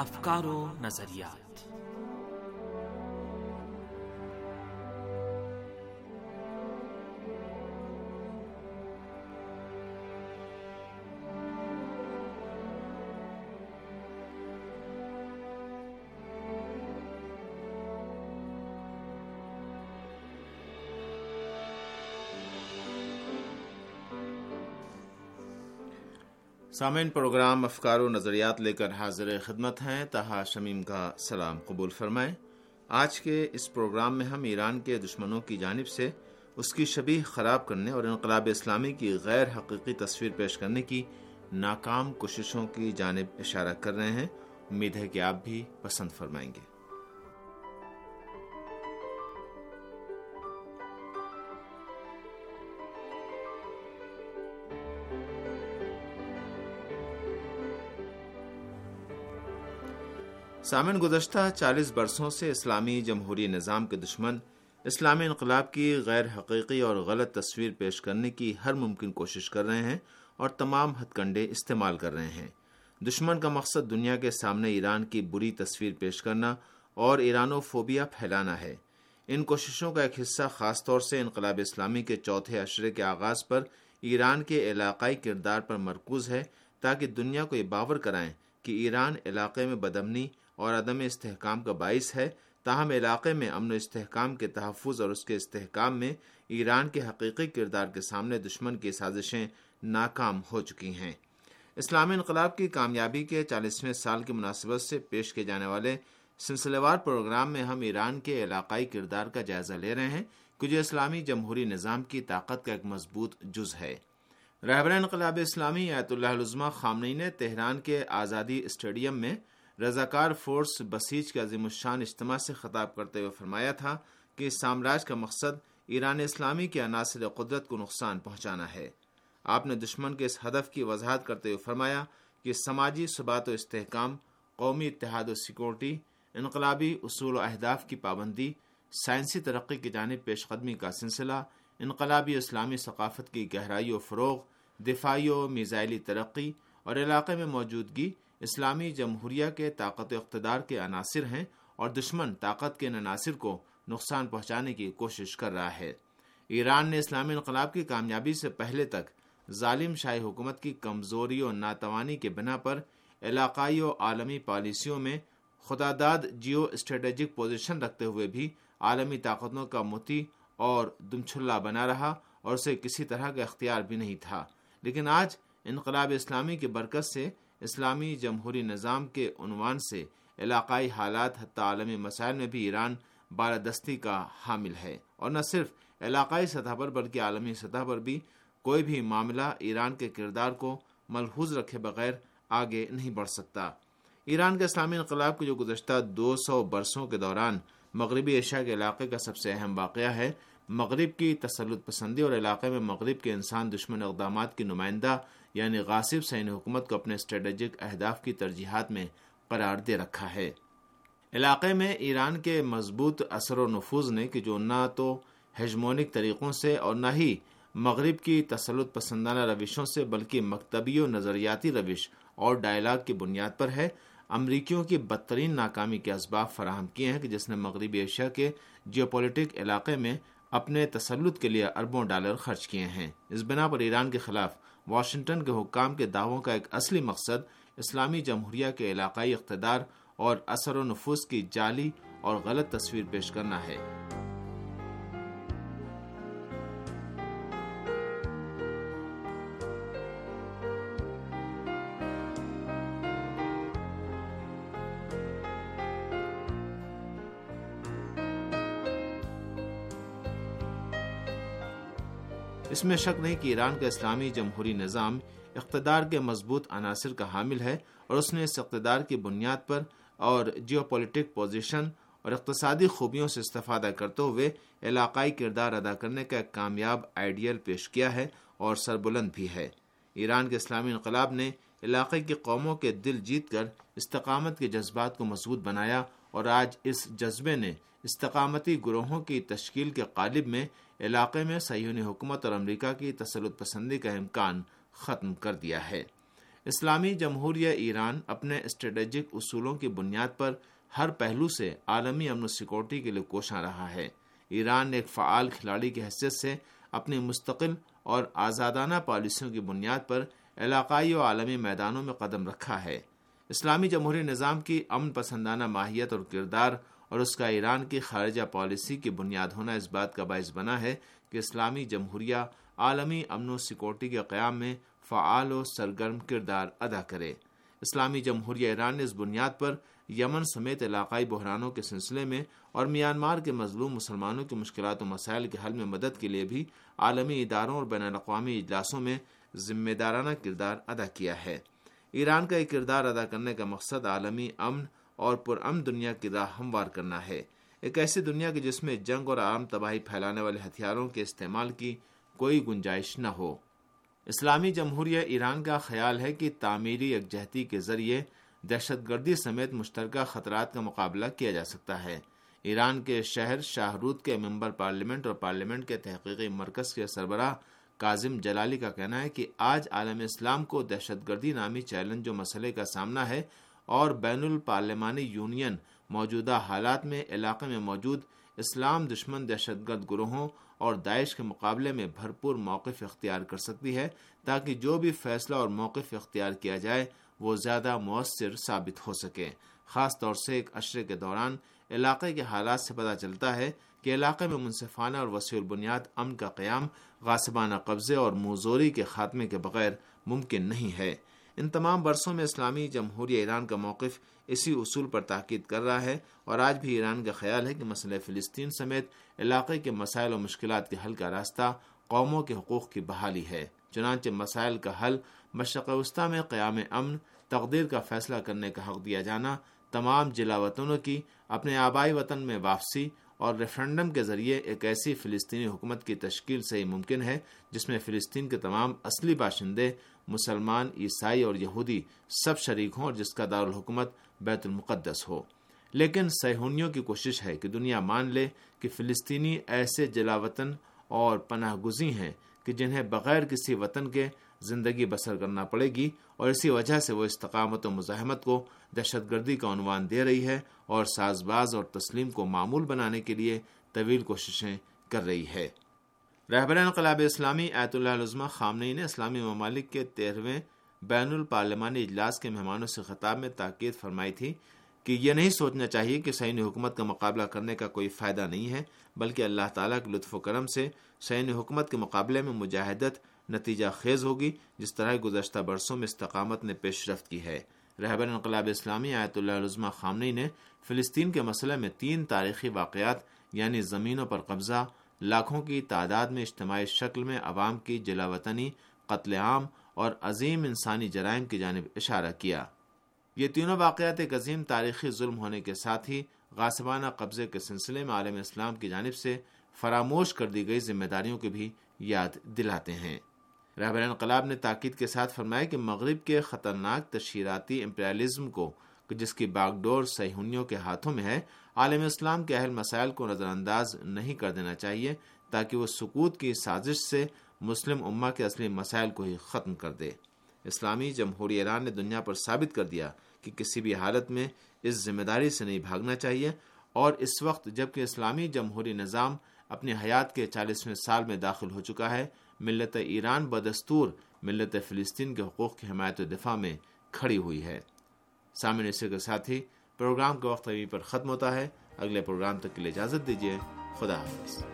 افکار و نظریات۔ سامعین، پروگرام افکار و نظریات لے کر حاضر خدمت ہیں تہا شمیم کا سلام قبول فرمائیں۔ آج کے اس پروگرام میں ہم ایران کے دشمنوں کی جانب سے اس کی شبیہ خراب کرنے اور انقلاب اسلامی کی غیر حقیقی تصویر پیش کرنے کی ناکام کوششوں کی جانب اشارہ کر رہے ہیں۔ امید ہے کہ آپ بھی پسند فرمائیں گے۔ سامن گزشتہ چالیس برسوں سے اسلامی جمہوری نظام کے دشمن، اسلامی انقلاب کی غیر حقیقی اور غلط تصویر پیش کرنے کی ہر ممکن کوشش کر رہے ہیں اور تمام ہتھ کنڈے استعمال کر رہے ہیں۔ دشمن کا مقصد دنیا کے سامنے ایران کی بری تصویر پیش کرنا اور ایرانو فوبیا پھیلانا ہے۔ ان کوششوں کا ایک حصہ خاص طور سے انقلاب اسلامی کے چوتھے اشرے کے آغاز پر ایران کے علاقائی کردار پر مرکوز ہے تاکہ دنیا کو یہ باور کرائیں کہ ایران علاقے میں بدمنی اور عدم استحکام کا باعث ہے، تاہم علاقے میں امن و استحکام کے تحفظ اور اس کے استحکام میں ایران کے حقیقی کردار کے سامنے دشمن کی سازشیں ناکام ہو چکی ہیں۔ اسلامی انقلاب کی کامیابی کے چالیسویں سال کی مناسبت سے پیش کیے جانے والے سلسلے وار پروگرام میں ہم ایران کے علاقائی کردار کا جائزہ لے رہے ہیں کہ جو اسلامی جمہوری نظام کی طاقت کا ایک مضبوط جز ہے۔ رہبر انقلاب اسلامی آیت اللہ علزمہ خامنئی نے تہران کے آزادی اسٹیڈیم میں رضاکار فورس بسیج کے عظیم الشان اجتماع سے خطاب کرتے ہوئے فرمایا تھا کہ اس سامراج کا مقصد ایران اسلامی کے عناصر قدرت کو نقصان پہنچانا ہے۔ آپ نے دشمن کے اس ہدف کی وضاحت کرتے ہوئے فرمایا کہ سماجی ثبات و استحکام، قومی اتحاد و سیکورٹی، انقلابی اصول و اہداف کی پابندی، سائنسی ترقی کی جانب پیش قدمی کا سلسلہ، انقلابی اسلامی ثقافت کی گہرائی و فروغ، دفاعی و میزائلی ترقی اور علاقے میں موجودگی اسلامی جمہوریہ کے طاقت و اقتدار کے عناصر ہیں اور دشمن طاقت کے ان عناصر کو نقصان پہنچانے کی کوشش کر رہا ہے۔ ایران نے اسلامی انقلاب کی کامیابی سے پہلے تک ظالم شاہی حکومت کی کمزوری اور ناتوانی کے بنا پر علاقائی و عالمی پالیسیوں میں خدا داد جیو اسٹریٹجک پوزیشن رکھتے ہوئے بھی عالمی طاقتوں کا متی اور دمچھلا بنا رہا اور اسے کسی طرح کا اختیار بھی نہیں تھا۔ لیکن آج انقلاب اسلامی کی برکت سے اسلامی جمہوری نظام کے عنوان سے علاقائی حالات حتی عالمی مسائل میں بھی ایران بالادستی کا حامل ہے۔ اور نہ صرف علاقائی سطح پر بلکہ عالمی سطح پر بھی کوئی بھی معاملہ ایران کے کردار کو ملحوظ رکھے بغیر آگے نہیں بڑھ سکتا۔ ایران کے اسلامی انقلاب کے جو گزشتہ دو سو برسوں کے دوران مغربی ایشیا کے علاقے کا سب سے اہم واقعہ ہے مغرب کی تسلط پسندی اور علاقے میں مغرب کے انسان دشمن اقدامات کی نمائندہ یعنی غاصب سین حکومت کو اپنے اسٹریٹجک اہداف کی ترجیحات میں قرار دے رکھا ہے۔ علاقے میں ایران کے مضبوط اثر و نفوذ نے کہ جو نہ تو ہیجمونک طریقوں سے اور نہ ہی مغرب کی تسلط پسندانہ روشوں سے بلکہ مکتبی و نظریاتی روش اور ڈائلاگ کی بنیاد پر ہے، امریکیوں کی بدترین ناکامی کے اسباب فراہم کیے ہیں کہ جس نے مغربی ایشیا کے جیوپولیٹک علاقے میں اپنے تسلط کے لیے اربوں ڈالر خرچ کیے ہیں۔ اس بنا پر ایران کے خلاف واشنگٹن کے حکام کے دعووں کا ایک اصلی مقصد اسلامی جمہوریہ کے علاقائی اقتدار اور اثر و نفوذ کی جعلی اور غلط تصویر پیش کرنا ہے۔ اس میں شک نہیں کہ ایران کا اسلامی جمہوری نظام اقتدار کے مضبوط عناصر کا حامل ہے اور اس نے اس اقتدار کی بنیاد پر اور جیو پولیٹک پوزیشن اور اقتصادی خوبیوں سے استفادہ کرتے ہوئے علاقائی کردار ادا کرنے کا ایک کامیاب آئیڈیل پیش کیا ہے اور سربلند بھی ہے۔ ایران کے اسلامی انقلاب نے علاقے کی قوموں کے دل جیت کر استقامت کے جذبات کو مضبوط بنایا اور آج اس جذبے نے استقامتی گروہوں کی تشکیل کے قالب میں علاقے میں سیونی حکومت اور امریکہ کی تسلط پسندی کا امکان ختم کر دیا ہے۔ اسلامی جمہوریہ ایران اپنے اسٹریٹجک اصولوں کی بنیاد پر ہر پہلو سے عالمی امن و سیکورٹی کے لیے کوشاں رہا ہے۔ ایران نے ایک فعال کھلاڑی کی حیثیت سے اپنی مستقل اور آزادانہ پالیسیوں کی بنیاد پر علاقائی و عالمی میدانوں میں قدم رکھا ہے۔ اسلامی جمہوری نظام کی امن پسندانہ ماہیت اور کردار اور اس کا ایران کی خارجہ پالیسی کی بنیاد ہونا اس بات کا باعث بنا ہے کہ اسلامی جمہوریہ عالمی امن و سیکورٹی کے قیام میں فعال و سرگرم کردار ادا کرے۔ اسلامی جمہوریہ ایران نے اس بنیاد پر یمن سمیت علاقائی بحرانوں کے سلسلے میں اور میانمار کے مظلوم مسلمانوں کی مشکلات و مسائل کے حل میں مدد کے لیے بھی عالمی اداروں اور بین الاقوامی اجلاسوں میں ذمہ دارانہ کردار ادا کیا ہے۔ ایران کا یہ کردار ادا کرنے کا مقصد عالمی امن اور پرامن دنیا کی راہ ہموار کرنا ہے۔ ایک ایسی دنیا کی جس میں جنگ اور عام تباہی پھیلانے والے ہتھیاروں کے استعمال کی کوئی گنجائش نہ ہو۔ اسلامی جمہوریہ ایران کا خیال ہے کہ تعمیری یکجہتی کے ذریعے دہشت گردی سمیت مشترکہ خطرات کا مقابلہ کیا جا سکتا ہے۔ ایران کے شہر شاہرود کے ممبر پارلیمنٹ اور پارلیمنٹ کے تحقیقی مرکز کے سربراہ کاظم جلالی کا کہنا ہے کہ آج عالم اسلام کو دہشت گردی نامی چیلنج و مسئلے کا سامنا ہے اور بین الپارلیمانی یونین موجودہ حالات میں علاقے میں موجود اسلام دشمن دہشت گرد گروہوں اور داعش کے مقابلے میں بھرپور موقف اختیار کر سکتی ہے تاکہ جو بھی فیصلہ اور موقف اختیار کیا جائے، وہ زیادہ مؤثر ثابت ہو سکے۔ خاص طور سے ایک اشرے کے دوران علاقے کے حالات سے پتہ چلتا ہے کہ علاقے میں منصفانہ اور وسیع البنیاد امن کا قیام غاسبانہ قبضے اور موزوری کے خاتمے کے بغیر ممکن نہیں ہے۔ ان تمام برسوں میں اسلامی جمہوریہ ایران کا موقف اسی اصول پر تاکید کر رہا ہے اور آج بھی ایران کا خیال ہے کہ مسئلہ فلسطین سمیت علاقے کے مسائل و مشکلات کے حل کا راستہ قوموں کے حقوق کی بحالی ہے۔ چنانچہ مسائل کا حل مشرق وسطی میں قیام امن، تقدیر کا فیصلہ کرنے کا حق دیا جانا، تمام جلا وطنوں کی اپنے آبائی وطن میں واپسی اور ریفرنڈم کے ذریعے ایک ایسی فلسطینی حکومت کی تشکیل سے ہی ممکن ہے، جس میں فلسطین کے تمام اصلی باشندے مسلمان، عیسائی اور یہودی سب شریک ہوں اور جس کا دارالحکومت بیت المقدس ہو۔ لیکن سیہونیوں کی کوشش ہے کہ دنیا مان لے کہ فلسطینی ایسے جلا وطن اور پناہ گزی ہیں کہ جنہیں بغیر کسی وطن کے زندگی بسر کرنا پڑے گی اور اسی وجہ سے وہ استقامت و مزاحمت کو دہشت گردی کا عنوان دے رہی ہے اور ساز باز اور تسلیم کو معمول بنانے کے لیے طویل کوششیں کر رہی ہے۔ رہبر انقلاب اسلامی ایت اللہ عظمہ خامنئی نے اسلامی ممالک کے تیرہویں بین الپارلیمانی اجلاس کے مہمانوں سے خطاب میں تاکید فرمائی تھی کہ یہ نہیں سوچنا چاہیے کہ سعین حکومت کا مقابلہ کرنے کا کوئی فائدہ نہیں ہے، بلکہ اللہ تعالیٰ کے لطف و کرم سے سعین حکومت کے مقابلے میں مجاہدت نتیجہ خیز ہوگی، جس طرح گزشتہ برسوں میں استقامت نے پیش رفت کی ہے۔ رہبر انقلاب اسلامی آیت اللہ عظمہ خامنی نے فلسطین کے مسئلے میں تین تاریخی واقعات یعنی زمینوں پر قبضہ لاکھوں کی تعداد میں اجتماعی شکل میں عوام کی جلا وطنی قتل عام اور عظیم انسانی جرائم کی جانب اشارہ کیا۔ یہ تینوں واقعات ایک عظیم تاریخی ظلم ہونے کے ساتھ ہی غاسبانہ قبضے کے سلسلے میں عالم اسلام کی جانب سے فراموش کر دی گئی ذمہ داریوں کی بھی یاد دلاتے ہیں۔ رہبر انقلاب نے تاکید کے ساتھ فرمایا کہ مغرب کے خطرناک تشہیراتی امپریالزم کو جس کی باغ ڈور سیہونیوں کے ہاتھوں میں ہے، عالم اسلام کے اہل مسائل کو نظر انداز نہیں کر دینا چاہیے تاکہ وہ سکوت کی سازش سے مسلم امہ کے اصلی مسائل کو ہی ختم کر دے۔ اسلامی جمہوری ایران نے دنیا پر ثابت کر دیا کہ کسی بھی حالت میں اس ذمہ داری سے نہیں بھاگنا چاہیے اور اس وقت جبکہ اسلامی جمہوری نظام اپنی حیات کے چالیسویں سال میں داخل ہو چکا ہے، ملت ایران بدستور ملت فلسطین کے حقوق کی حمایت و دفاع میں کھڑی ہوئی ہے۔ سامع اسی کے ساتھ ہی پروگرام کا وقت ابھی پر ختم ہوتا ہے۔ اگلے پروگرام تک کے لیے اجازت دیجیے خدا حافظ۔